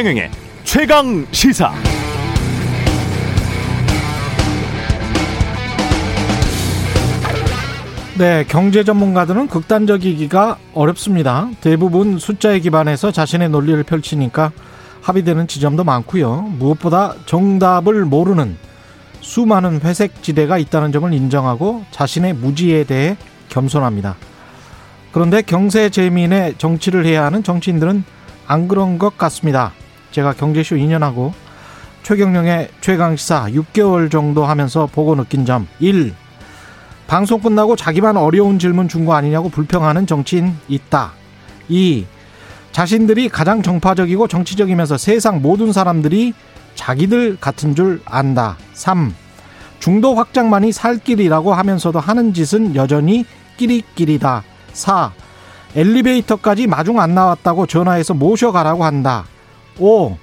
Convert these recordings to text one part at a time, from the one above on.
최경영의 최강 시사. 네, 경제 전문가들은 극단적이기가 어렵습니다. 대부분 숫자에 기반해서 자신의 논리를 펼치니까 합의되는 지점도 많고요. 무엇보다 정답을 모르는 수많은 회색 지대가 있다는 점을 인정하고 자신의 무지에 대해 겸손합니다. 그런데 경제 재민의 정치를 해야 하는 정치인들은 안 그런 것 같습니다. 제가 경제쇼 2년 하고 최경령의 최강시사 6개월 정도 하면서 보고 느낀 점 1. 방송 끝나고 자기만 어려운 질문 준 거 아니냐고 불평하는 정치인 있다. 2. 자신들이 가장 정파적이고 정치적이면서 세상 모든 사람들이 자기들 같은 줄 안다. 3. 중도 확장만이 살 길이라고 하면서도 하는 짓은 여전히 끼리끼리다. 4. 엘리베이터까지 마중 안 나왔다고 전화해서 모셔가라고 한다. 5.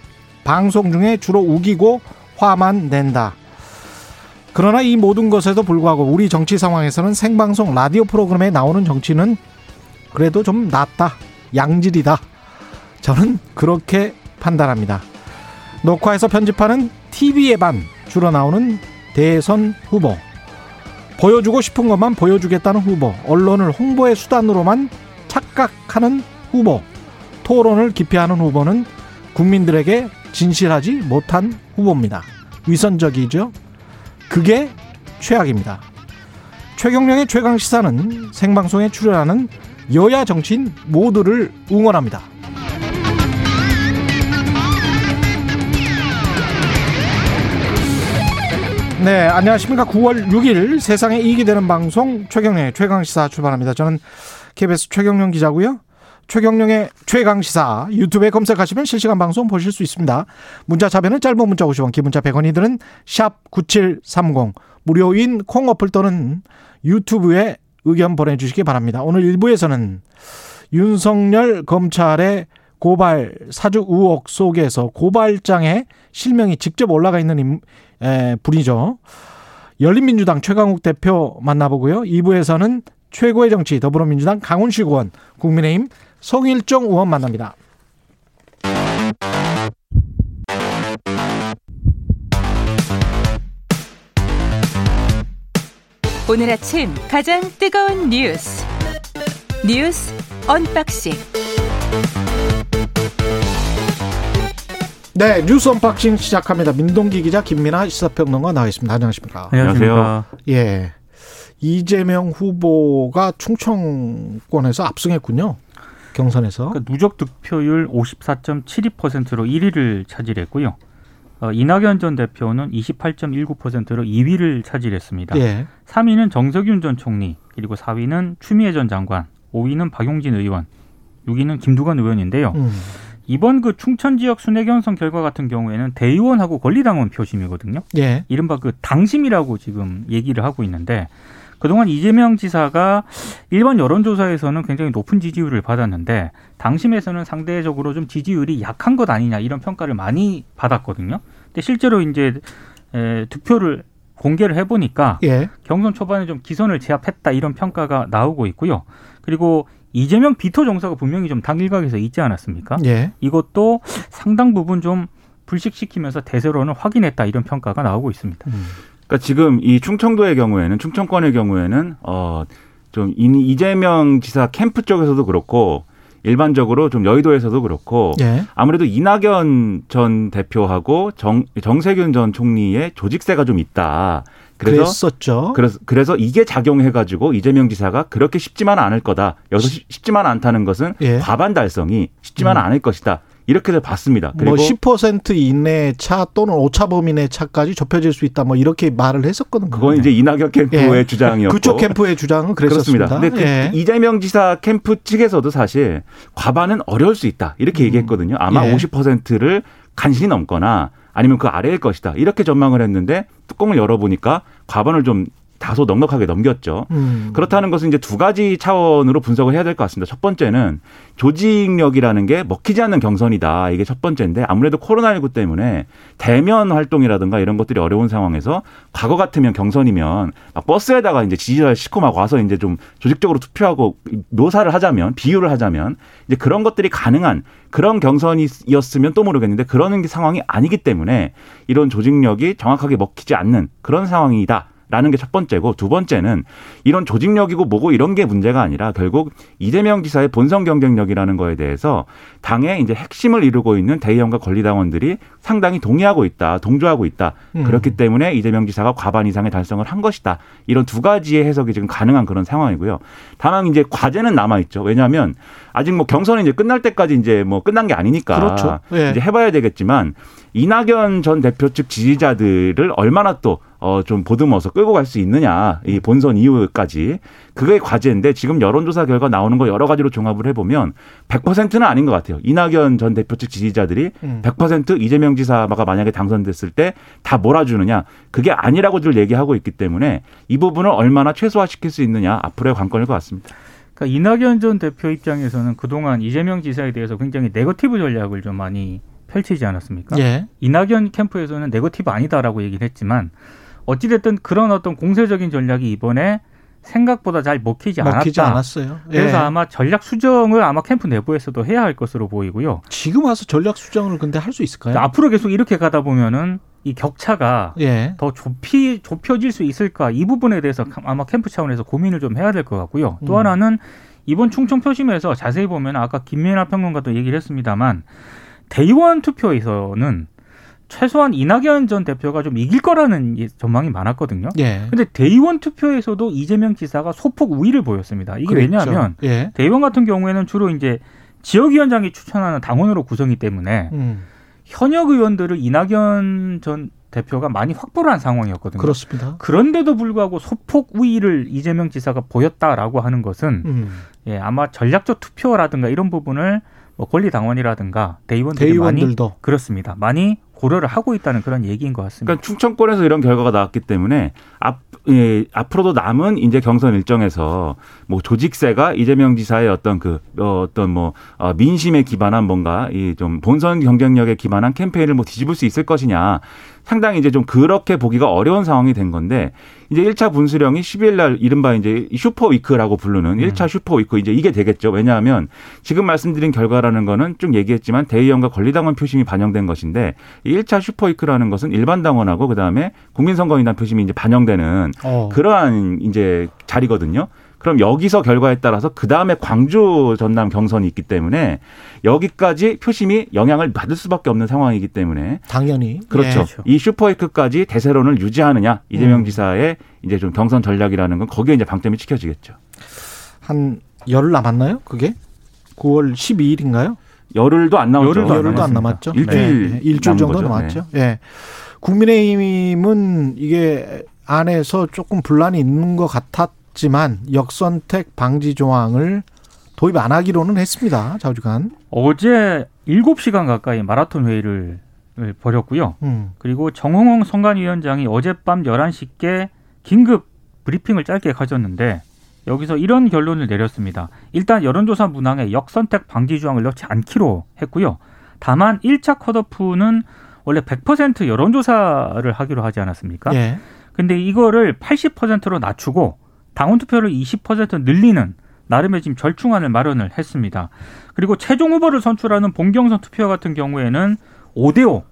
방송 중에 주로 우기고 화만 낸다. 그러나 이 모든 것에도 불구하고 우리 정치 상황에서는 생방송 라디오 프로그램에 나오는 정치는 그래도 좀 낫다. 양질이다. 저는 그렇게 판단합니다. 녹화해서 편집하는 TV에 반 주로 나오는 대선 후보. 보여주고 싶은 것만 보여주겠다는 후보. 언론을 홍보의 수단으로만 착각하는 후보. 토론을 기피하는 후보는 국민들에게 진실하지 못한 후보입니다. 위선적이죠. 그게 최악입니다. 최경령의 최강 시사는 생방송에 출연하는 여야 정치인 모두를 응원합니다. 네, 안녕하십니까. 9월 6일 세상에 이익이 되는 방송 최경령의 최강 시사 출발합니다. 저는 KBS 최경령 기자고요. 최경령의 최강 시사 유튜브에 검색하시면 실시간 방송 보실 수 있습니다. 문자 자변은 짧은 문자 50원, 긴 문자 100원이 드는 샵 9730 무료인 콩 어플 또는 유튜브에 의견 보내주시기 바랍니다. 오늘 1부에서는 윤석열 검찰의 고발 사주 의혹 속에서 고발장에 실명이 직접 올라가 있는 에, 분이죠. 열린민주당 최강욱 대표 만나보고요. 2부에서는 최고의 정치 더불어민주당 강훈식 의원, 국민의힘 성일종 의원 만납니다. 오늘 아침 가장 뜨거운 뉴스 뉴스 unboxing 네, 뉴스 unboxing 시작합니다. 민동기 기자 김민아 시사평론가 나와 있습니다. 안녕하십니까? 안녕하세요. 예. 이재명 후보가 충청권에서 압승했군요. 경선에서. 그러니까 누적 득표율 54.72%로 1위를 차지했고요. 어, 이낙연 전 대표는 28.19%로 2위를 차지했습니다. 예. 3위는 정세균 전 총리, 그리고 4위는 추미애 전 장관, 5위는 박용진 의원, 6위는 김두관 의원인데요. 음. 이번 그 충청 지역 순회견선 결과 같은 경우에는 대의원하고 권리당원 표심이거든요. 예. 이른바 그 당심이라고 지금 얘기를 하고 있는데 그동안 이재명 지사가 일반 여론조사에서는 굉장히 높은 지지율을 받았는데 당심에서는 상대적으로 좀 지지율이 약한 것 아니냐 이런 평가를 많이 받았거든요. 근데 실제로 이제 에, 득표를 공개를 해보니까 예. 경선 초반에 좀 기선을 제압했다 이런 평가가 나오고 있고요. 그리고 이재명 비토 정서가 분명히 좀 당일각에서 있지 않았습니까? 예. 이것도 상당 부분 좀 불식시키면서 대세론을 확인했다 이런 평가가 나오고 있습니다. 음. 그러니까 지금 이 충청도의 경우에는 충청권의 경우에는 어좀 이재명 지사 캠프 쪽에서도 그렇고 일반적으로 좀 여의도에서도 그렇고 예. 아무래도 이낙연 전 대표하고 정 정세균 전 총리의 조직세가 좀 있다. 그래서 그랬었죠. 그래서 그래서 이게 작용해 가지고 이재명 지사가 그렇게 쉽지만 않을 거다. 여기서 쉽- 쉽지만 않다는 것은 예. 과반 달성이 쉽지만 음. 않을 것이다. 이렇게들 봤습니다. 그리고 뭐 10% 이내 차 또는 오차 범위 내 차까지 좁혀질 수 있다. 뭐 이렇게 말을 했었거든요. 그건 이제 이낙연 캠프의 예. 주장이었고 그쪽 캠프의 주장은 그랬었습니다. 그렇습니다. 근데 그 예. 이재명 지사 캠프 측에서도 사실 과반은 어려울 수 있다 이렇게 얘기했거든요. 아마 예. 50%를 간신히 넘거나 아니면 그 아래일 것이다 이렇게 전망을 했는데 뚜껑을 열어보니까 과반을 좀 다소 넉넉하게 넘겼죠. 음. 그렇다는 것은 이제 두 가지 차원으로 분석을 해야 될 것 같습니다. 첫 번째는 조직력이라는 게 먹히지 않는 경선이다. 이게 첫 번째인데 아무래도 코로나19 때문에 대면 활동이라든가 이런 것들이 어려운 상황에서 과거 같으면 경선이면 막 버스에다가 이제 지지자를 싣고 막 와서 이제 좀 조직적으로 투표하고 묘사를 하자면 비유를 하자면 이제 그런 것들이 가능한 그런 경선이었으면 또 모르겠는데 그러는 게 상황이 아니기 때문에 이런 조직력이 정확하게 먹히지 않는 그런 상황이다. 라는 게 첫 번째고 두 번째는 이런 조직력이고 뭐고 이런 게 문제가 아니라 결국 이재명 지사의 본선 경쟁력이라는 거에 대해서 당의 이제 핵심을 이루고 있는 대의원과 권리당원들이 상당히 동의하고 있다, 동조하고 있다. 음. 그렇기 때문에 이재명 지사가 과반 이상의 달성을 한 것이다. 이런 두 가지의 해석이 지금 가능한 그런 상황이고요. 다만 이제 과제는 남아 있죠. 왜냐하면 아직 뭐 경선이 이제 끝날 때까지 이제 뭐 끝난 게 아니니까 그렇죠. 예. 이제 해봐야 되겠지만 이낙연 전 대표 측 지지자들을 얼마나 또 어, 좀 보듬어서 끌고 갈 수 있느냐, 이 본선 이후까지. 그게 과제인데 지금 여론조사 결과 나오는 거 여러 가지로 종합을 해보면 100%는 아닌 것 같아요. 이낙연 전 대표 측 지지자들이 음. 100% 이재명 지사가 만약에 당선됐을 때 다 몰아주느냐, 그게 아니라고들 얘기하고 있기 때문에 이 부분을 얼마나 최소화시킬 수 있느냐, 앞으로의 관건일 것 같습니다. 그러니까 이낙연 전 대표 입장에서는 그동안 이재명 지사에 대해서 굉장히 네거티브 전략을 좀 많이 펼치지 않았습니까? 예. 이낙연 캠프에서는 네거티브 아니다라고 얘기를 했지만 어찌됐든 그런 어떤 공세적인 전략이 이번에 생각보다 잘 먹히지 않았다. 먹히지 않았어요. 예. 그래서 아마 전략 수정을 아마 캠프 내부에서도 해야 할 것으로 보이고요. 지금 와서 전략 수정을 근데 할 수 있을까요? 앞으로 계속 이렇게 가다 보면은 이 격차가 예. 더 좁히 좁혀질 수 있을까 이 부분에 대해서 아마 캠프 차원에서 고민을 좀 해야 될 것 같고요. 또 음. 하나는 이번 충청 표심에서 자세히 보면 아까 김민아 평론가도 얘기를 했습니다만 대의원 투표에서는 최소한 이낙연 전 대표가 좀 이길 거라는 예- 전망이 많았거든요. 예. 근데 대의원 투표에서도 이재명 지사가 소폭 우위를 보였습니다. 이게 그랬죠. 왜냐하면 예. 대의원 같은 경우에는 주로 이제 지역위원장이 추천하는 당원으로 구성이 때문에 음, 현역 의원들을 이낙연 전 대표가 많이 확보를 한 상황이었거든요. 그렇습니다. 그런데도 불구하고 소폭 우위를 이재명 지사가 보였다라고 하는 것은 음. 예, 아마 전략적 투표라든가 이런 부분을 뭐 권리 당원이라든가 대의원들이 많이 대의원들도 그렇습니다. 많이 고려를 하고 있다는 그런 얘기인 것 같습니다. 그러니까 충청권에서 이런 결과가 나왔기 때문에 앞, 예, 앞으로도 남은 이제 경선 일정에서 뭐 조직세가 이재명 지사의 어떤 그 어, 어떤 뭐 어, 민심에 기반한 뭔가 이 좀 본선 경쟁력에 기반한 캠페인을 뭐 뒤집을 수 있을 것이냐 상당히 이제 좀 그렇게 보기가 어려운 상황이 된 건데 이제 1차 분수령이 10일 날 이른바 이제 super week라고 부르는 1차 super week 이제 이게 되겠죠. 왜냐하면 지금 말씀드린 결과라는 거는 쭉 얘기했지만 대의원과 권리당원 표심이 반영된 것인데 이 1차 super week라는 것은 일반 당원하고 그다음에 국민선거인단 표심이 이제 반영되는 어. 그러한 이제 자리거든요. 그럼 여기서 결과에 따라서 그 다음에 광주 전남 경선이 있기 때문에 여기까지 표심이 영향을 받을 수밖에 없는 상황이기 때문에 당연히 그렇죠. 예. 그렇죠. 이 슈퍼위크까지 대세론을 유지하느냐 이재명 음. 지사의 이제 좀 경선 전략이라는 건 거기에 이제 방점이 찍혀지겠죠. 한 열흘 남았나요? 그게 9월 12일인가요? 열흘도 안 남았죠. 열흘도 안 열흘도 안. 남았죠. 일주일 예, 일주일 정도 거죠. 네. 남았죠. 예. 국민의힘은 이게 안에서 조금 분란이 있는 것 같았 지만 역선택 방지 조항을 도입 안 하기로는 했습니다. 좌우지간. 어제 7시간 가까이 마라톤 회의를 벌였고요. 음. 그리고 정홍홍 선관위원장이 어젯밤 11시께 긴급 브리핑을 짧게 가졌는데 여기서 이런 결론을 내렸습니다. 일단 여론조사 문항에 역선택 방지 조항을 넣지 않기로 했고요. 다만 1차 컷오프는 원래 100% 여론조사를 하기로 하지 않았습니까? 예. 근데 이거를 80%로 낮추고 당원 투표를 20% 늘리는 나름의 지금 절충안을 마련을 했습니다. 그리고 최종 후보를 선출하는 본경선 투표 같은 경우에는 5대5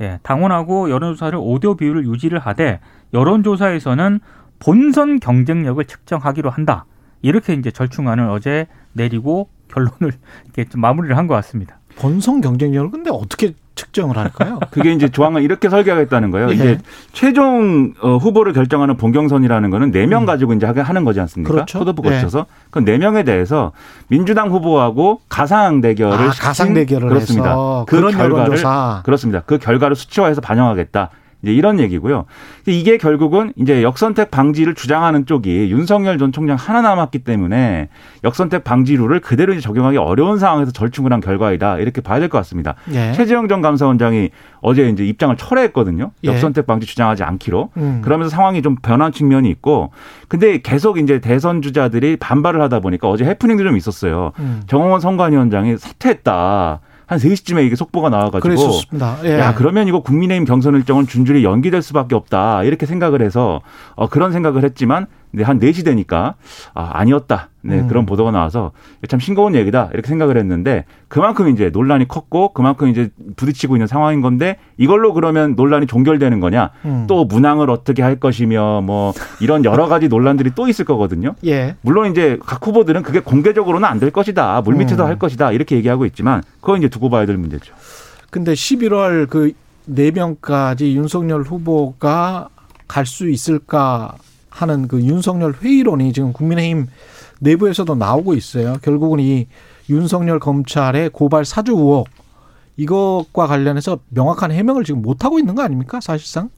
예, 당원하고 여론조사를 5대5 비율을 유지를 하되 여론조사에서는 본선 경쟁력을 측정하기로 한다. 이렇게 이제 절충안을 어제 내리고 결론을 이렇게 좀 마무리를 한 것 같습니다. 본선 경쟁력을 근데 어떻게 측정을 할까요? 그게 이제 조항을 이렇게 설계하겠다는 거예요. 예. 이제 최종 어, 후보를 결정하는 본경선이라는 거는 네 명 가지고 이제 하는 거지 않습니까? 음. 그렇죠. 코드부 예. 거쳐서 그네 명에 대해서 민주당 후보하고 가상 대결을 아, 가상 대결을 그렇습니다. 해서 그 결과를 여론조사. 그렇습니다. 그 결과를 수치화해서 반영하겠다. 이제 이런 얘기고요. 이게 결국은 이제 역선택 방지를 주장하는 쪽이 윤석열 전 총장 하나 남았기 때문에 역선택 방지룰을 그대로 이제 적용하기 어려운 상황에서 절충을 한 결과이다. 이렇게 봐야 될 것 같습니다. 예. 최재형 전 감사원장이 어제 이제 입장을 철회했거든요. 예. 역선택 방지 주장하지 않기로. 음. 그러면서 상황이 좀 변한 측면이 있고 근데 계속 이제 대선 주자들이 반발을 하다 보니까 어제 해프닝도 좀 있었어요. 음. 정홍원 선관위원장이 사퇴했다. 한 3시쯤에 이게 속보가 나와가지고 그랬었습니다. 예. 야 그러면 이거 국민의힘 경선 일정은 준줄이 연기될 수밖에 없다 이렇게 생각을 해서 어, 그런 생각을 했지만 근데 한 4시 되니까 아, 아니었다. 네, 음. 그런 보도가 나와서 참 싱거운 얘기다. 이렇게 생각을 했는데 그만큼 이제 논란이 컸고 그만큼 이제 부딪히고 있는 상황인 건데 이걸로 그러면 논란이 종결되는 거냐? 음. 또 문항을 어떻게 할 것이며 뭐 이런 여러 가지 논란들이 또 있을 거거든요. 예. 물론 이제 각 후보들은 그게 공개적으로는 안 될 것이다. 물밑에서 음. 할 것이다. 이렇게 얘기하고 있지만 그건 이제 두고 봐야 될 문제죠. 근데 11월 그네 명까지 윤석열 후보가 갈 수 있을까 하는 그 윤석열 회의론이 지금 국민의힘 내부에서도 나오고 있어요. 결국은 이 윤석열 검찰의 고발 사주 의혹 이것과 관련해서 명확한 해명을 지금 못 하고 있는 거 아닙니까? 사실상.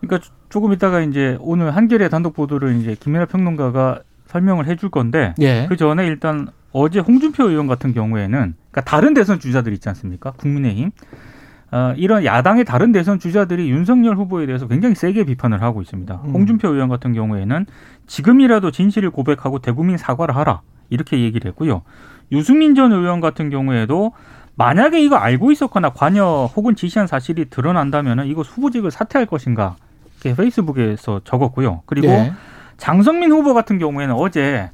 그러니까 조금 있다가 이제 오늘 한겨레 단독 보도를 이제 김민하 평론가가 설명을 해줄 건데 예. 그 전에 일단 어제 홍준표 의원 같은 경우에는 그러니까 다른 대선 주자들 있지 않습니까? 국민의힘 어, 이런 야당의 다른 대선 주자들이 윤석열 후보에 대해서 굉장히 세게 비판을 하고 있습니다. 음. 홍준표 의원 같은 경우에는 지금이라도 진실을 고백하고 대국민 사과를 하라 이렇게 얘기를 했고요. 유승민 전 의원 같은 경우에도 만약에 이거 알고 있었거나 관여 혹은 지시한 사실이 드러난다면 이거 후보직을 사퇴할 것인가 이렇게 페이스북에서 적었고요. 그리고 예. 장성민 후보 같은 경우에는 어제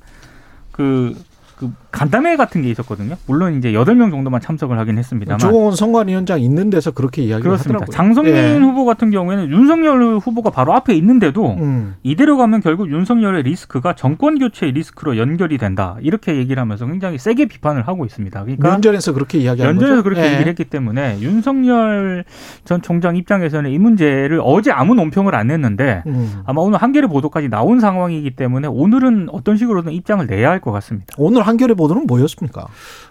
그, 그 간담회 같은 게 있었거든요. 물론 이제 여덟 명 정도만 참석을 하긴 했습니다만. 조공원 선관위원장 있는 데서 그렇게 이야기를 그렇습니다. 하더라고요. 장성민 예. 후보 같은 경우에는 윤석열 후보가 바로 앞에 있는데도 음. 이대로 가면 결국 윤석열의 리스크가 정권 교체 리스크로 연결이 된다. 이렇게 얘기를 하면서 굉장히 세게 비판을 하고 있습니다. 그러니까 면전에서 그렇게 이야기하는 연전에서 거죠. 그렇게 예. 얘기를 했기 때문에 윤석열 전 총장 입장에서는 이 문제를 어제 아무 논평을 안 냈는데 음. 아마 오늘 한겨레 보도까지 나온 상황이기 때문에 오늘은 어떤 식으로든 입장을 내야 할 것 같습니다. 오늘 한겨레 보도는 뭐였습니까?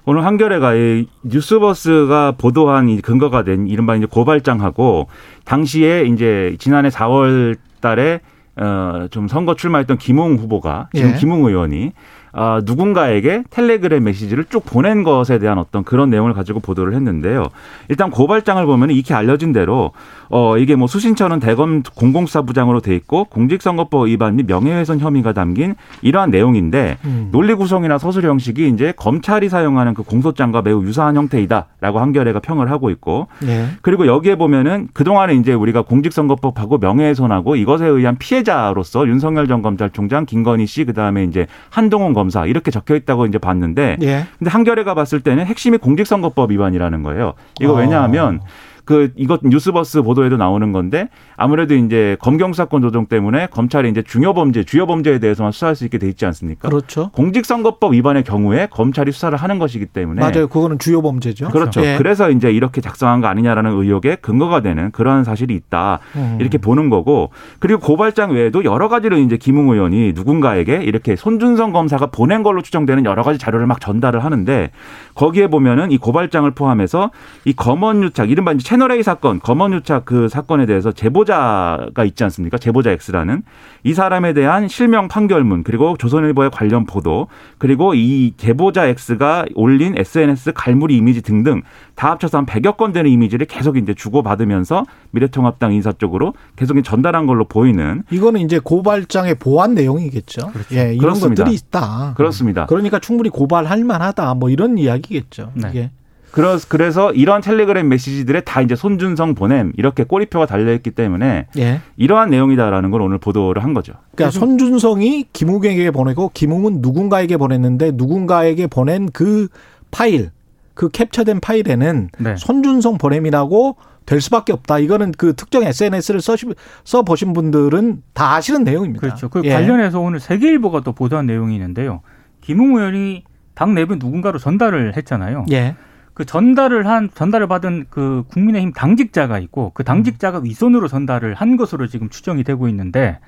오늘 한겨레가 이 뉴스버스가 보도한 이 근거가 된 이른바 이제 고발장하고 당시에 이제 지난해 4월 달에 어좀 선거 출마했던 김웅 후보가 지금 예. 김웅 의원이 아, 누군가에게 텔레그램 메시지를 쭉 보낸 것에 대한 어떤 그런 내용을 가지고 보도를 했는데요. 일단 고발장을 보면 익히 알려진 대로 어 이게 뭐 수신처는 대검 공공수사부장으로 돼 있고 공직선거법 위반 및 명예훼손 혐의가 담긴 이러한 내용인데 음. 논리 구성이나 서술 형식이 이제 검찰이 사용하는 그 공소장과 매우 유사한 형태이다라고 한겨레가 평을 하고 있고 예. 그리고 여기에 보면은 그동안에 이제 우리가 공직선거법하고 명예훼손하고 이것에 의한 피해자로서 윤석열 전 검찰총장, 김건희 씨, 그다음에 이제 한동훈 검사 이렇게 적혀 있다고 이제 봤는데 예. 근데 한겨레가 봤을 때는 핵심이 공직선거법 위반이라는 거예요. 이거 아. 왜냐하면 그 이것 뉴스버스 보도에도 나오는 건데 아무래도 이제 검경 사건 조정 때문에 검찰이 이제 중요 범죄, 주요 범죄에 대해서만 수사할 수 있게 돼 있지 않습니까? 그렇죠. 공직선거법 위반의 경우에 검찰이 수사를 하는 것이기 때문에 맞아요. 그거는 주요 범죄죠. 그렇죠. 예. 그래서 이제 이렇게 작성한 거 아니냐라는 의혹에 근거가 되는 그러한 사실이 있다. 음. 이렇게 보는 거고 그리고 고발장 외에도 여러 가지로 이제 김웅 의원이 누군가에게 이렇게 손준성 검사가 보낸 걸로 추정되는 여러 가지 자료를 막 전달을 하는데 거기에 보면은 이 고발장을 포함해서 이 검언유착 이른바 이제 채널 A 사건 검언유착 그 사건에 대해서 제보자가 있지 않습니까? 제보자 X라는 이 사람에 대한 실명 판결문 그리고 조선일보의 관련 보도 그리고 이 제보자 X가 올린 SNS 갈무리 이미지 등등 다 합쳐서 한 100여 건 되는 이미지를 계속 이제 주고받으면서 미래통합당 인사 쪽으로 계속 전달한 걸로 보이는 이거는 이제 고발장의 보완 내용이겠죠. 예, 이런 그렇습니다. 것들이 있다. 그렇습니다. 그러니까 충분히 고발할 만하다. 뭐 이런 이야기겠죠. 네. 이게. 그래서 그래서 이런 텔레그램 메시지들에 다 이제 손준성 보냄 이렇게 꼬리표가 달려 있기 때문에 예. 이러한 내용이다라는 걸 오늘 보도를 한 거죠. 그러니까 손준성이 김웅에게 보내고 김웅은 누군가에게 보냈는데 누군가에게 보낸 그 파일, 그 캡처된 파일에는 네. 손준성 보냄이라고 될 수밖에 없다. 이거는 그 특정 SNS를 써, 써 보신 분들은 다 아시는 내용입니다. 그렇죠. 그 예. 관련해서 오늘 세계일보가 또 보도한 내용이 있는데요. 김웅 의원이 당 내부 누군가로 전달을 했잖아요. 예. 그 전달을 한 전달을 받은 그 국민의힘 당직자가 있고 그 당직자가 윗선으로 전달을 한 것으로 지금 추정이 되고 있는데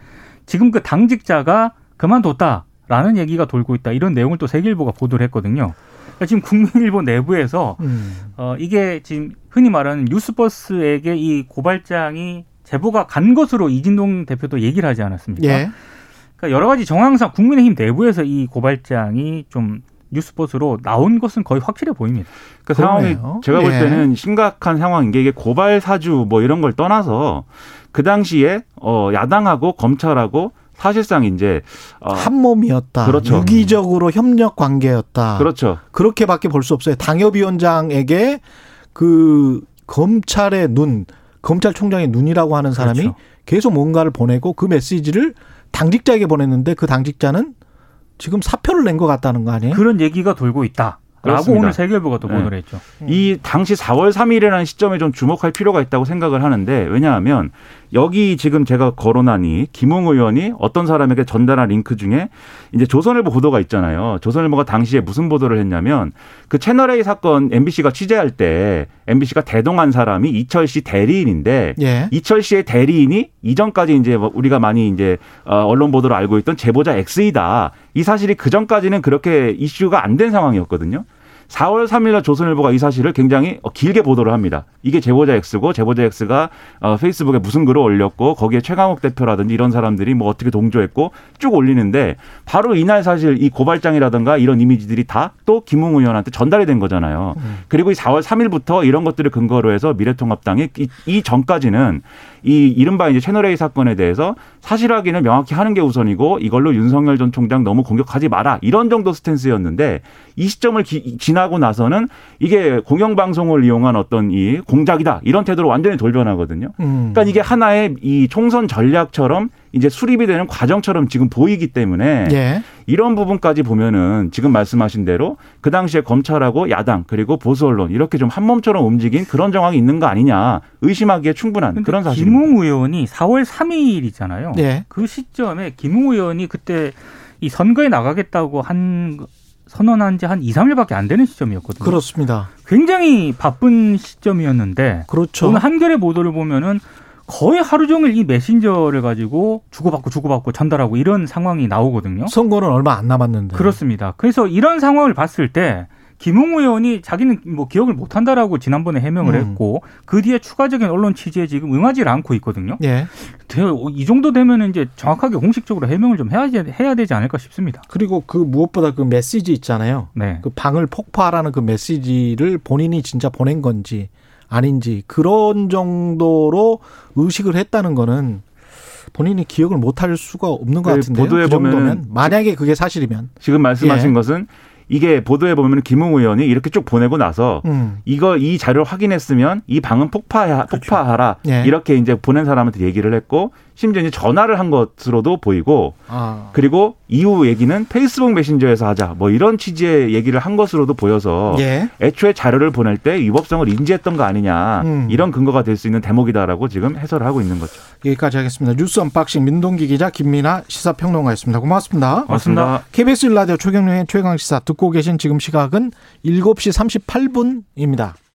지금 그 당직자가 그만뒀다라는 얘기가 돌고 있다 이런 내용을 또 세계일보가 보도를 했거든요. 그러니까 지금 국민일보 내부에서 음. 어 이게 지금 흔히 말하는 뉴스버스에게 이 고발장이 제보가 간 것으로 이진동 대표도 얘기를 하지 않았습니까? 예. 그러니까 여러 가지 정황상 국민의힘 내부에서 이 고발장이 좀 뉴스포스로 나온 것은 거의 확실해 보입니다. 그 상황이 그러네요. 제가 볼 예. 때는 심각한 상황인 게 이게 고발 사주 뭐 이런 걸 떠나서 그 당시에 어 야당하고 검찰하고 사실상 이제 어 한 몸이었다. 그렇죠. 유기적으로 협력 관계였다. 그렇죠. 그렇게밖에 볼 수 없어요. 당협위원장에게 그 검찰의 눈, 검찰총장의 눈이라고 하는 사람이 그렇죠. 계속 뭔가를 보내고 그 메시지를 당직자에게 보냈는데 그 당직자는 지금 사표를 낸 것 같다는 거 아니에요? 그런 얘기가 돌고 있다. 라고. 오늘 세계일보가 또 네. 보도를 했죠. 이 당시 4월 3일이라는 시점에 좀 주목할 필요가 있다고 생각을 하는데 왜냐하면 여기 지금 제가 거론하니 김웅 의원이 어떤 사람에게 전달한 링크 중에 이제 조선일보 보도가 있잖아요. 조선일보가 당시에 무슨 보도를 했냐면 그 채널A 사건 MBC가 취재할 때 MBC가 대동한 사람이 이철 씨 대리인인데 예. 이철 씨의 대리인이 이전까지 이제 뭐 우리가 많이 이제 어, 언론 보도로 알고 있던 제보자 X이다. 이 사실이 그 전까지는 그렇게 이슈가 안 된 상황이었거든요. 4월 3일날 조선일보가 이 사실을 굉장히 어, 길게 보도를 합니다. 이게 제보자 X고 제보자 X가 어, 페이스북에 무슨 글을 올렸고 거기에 최강욱 대표라든지 이런 사람들이 뭐 어떻게 동조했고 쭉 올리는데 바로 이날 사실 이 고발장이라든가 이런 이미지들이 다 또 김웅 의원한테 전달이 된 거잖아요. 그리고 이 4월 3일부터 이런 것들을 근거로 해서 미래통합당이 이, 이 전까지는 이 이른바 이제 채널A 사건에 대해서 사실 확인을 명확히 하는 게 우선이고 이걸로 윤석열 전 총장 너무 공격하지 마라 이런 정도 스탠스였는데 이 시점을 기- 지나고 나서는 이게 공영방송을 이용한 어떤 이 공작이다 이런 태도로 완전히 돌변하거든요. 음. 그러니까 이게 하나의 이 총선 전략처럼 이제 수립이 되는 과정처럼 지금 보이기 때문에 예. 이런 부분까지 보면은 지금 말씀하신 대로 그 당시에 검찰하고 야당 그리고 보수 언론 이렇게 좀 한 몸처럼 움직인 그런 정황이 있는 거 아니냐 의심하기에 충분한 그런 사실입니다. 김웅 의원이 4월 3일이잖아요. 예. 그 시점에 김웅 의원이 그때 이 선거에 나가겠다고 한 선언한 지 한 2, 3일밖에 안 되는 시점이었거든요. 그렇습니다. 굉장히 바쁜 시점이었는데 그렇죠. 오늘 한겨레 보도를 보면은 거의 하루 종일 이 메신저를 가지고 주고받고 주고받고 전달하고 이런 상황이 나오거든요. 선거는 얼마 안 남았는데. 그렇습니다. 그래서 이런 상황을 봤을 때 김웅 의원이 자기는 뭐 기억을 못 한다라고 지난번에 해명을 음. 했고 그 뒤에 추가적인 언론 취재에 지금 응하지를 않고 있거든요. 예. 되- 이 정도 되면 이제 정확하게 공식적으로 해명을 좀 해야, 해야 되지 않을까 싶습니다. 그리고 그 무엇보다 그 메시지 있잖아요. 네. 그 방을 폭파하라는 그 메시지를 본인이 진짜 보낸 건지 아닌지 그런 정도로 의식을 했다는 거는 본인이 기억을 못할 수가 없는 것그 같은데요. 보도에 그 보면은 만약에 그게 사실이면 지금 말씀하신 예. 것은 이게 보도에 보면 김웅 의원이 이렇게 쭉 보내고 나서 음. 이거 이 자료를 확인했으면 이 방은 폭파하, 폭파하라 예. 이렇게 이제 보낸 사람한테 얘기를 했고 심지어 이제 전화를 한 것으로도 보이고 아. 그리고 이후 얘기는 페이스북 메신저에서 하자 뭐 이런 취지의 얘기를 한 것으로도 보여서 예. 애초에 자료를 보낼 때 위법성을 인지했던 거 아니냐 음. 이런 근거가 될 수 있는 대목이다라고 지금 해설을 하고 있는 거죠. 여기까지 하겠습니다. 뉴스 unboxing 민동기 기자 김민아 시사평론가였습니다. 고맙습니다. 고맙습니다. KBS 일라디오 최경영의 최강 시사 듣고 계신 지금 시각은 7시 38분입니다.